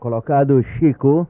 colocado Chico.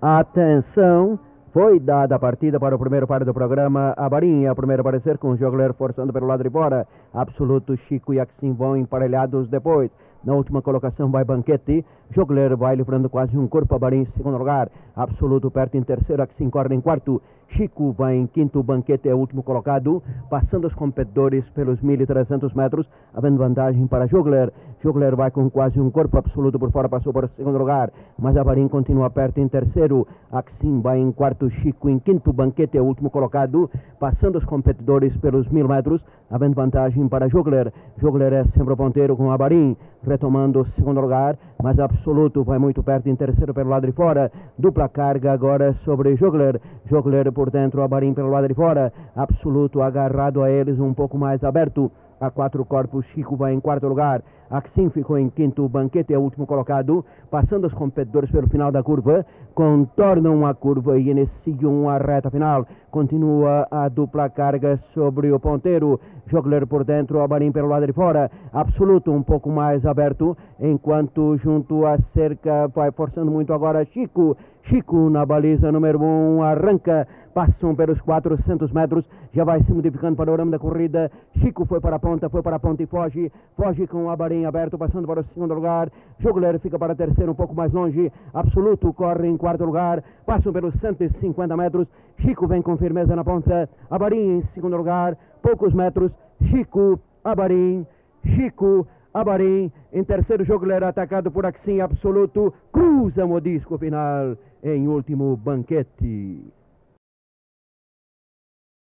Atenção, foi dada a partida para o primeiro par do programa. A Barinha, primeiro aparecer com o Jogler forçando pelo lado de fora. Absoluto, Chico e Axim vão emparelhados depois. Na última colocação vai Banquete. Jogler vai livrando quase um corpo a Barim em segundo lugar. Absoluto perto em terceiro, Axim corre em quarto. Chico vai em quinto, Banquete é o último colocado. Passando os competidores pelos 1.300 metros, havendo vantagem para Jogler. Jogler vai com quase um corpo absoluto por fora, passou para o segundo lugar. Mas a Barim continua perto em terceiro. Axim vai em quarto, Chico em quinto, Banquete é o último colocado. Passando os competidores pelos mil metros, havendo vantagem para Jogler. Jogler é sempre o ponteiro com a Barim retomando o segundo lugar, mas Absoluto vai muito perto em terceiro pelo lado de fora. Dupla carga agora sobre Jogler. Jogler por dentro, Abarim pelo lado de fora. Absoluto agarrado a eles um pouco mais aberto. A quatro corpos, Chico vai em quarto lugar. Axim ficou em quinto, Banquete é o último colocado. Passando os competidores pelo final da curva, contornam a curva e iniciam a reta final. Continua a dupla carga sobre o ponteiro. Jogler por dentro, Abarim pelo lado de fora. Absoluto um pouco mais aberto, enquanto junto à cerca vai forçando muito agora Chico. Chico na baliza número 1 um, arranca, passam pelos 400 metros, já vai se modificando o panorama da corrida. Chico foi para a ponta, foi para a ponta e foge, foge com o Abarim aberto, passando para o segundo lugar. Jogler fica para terceiro, um pouco mais longe. Absoluto corre em quarto lugar, passam pelos 150 metros. Chico vem com firmeza na ponta, Abarim em segundo lugar, poucos metros. Chico, Abarim, Chico, Abarim, em terceiro jogo era atacado por Axim Absoluto, cruza o disco final em último banquete.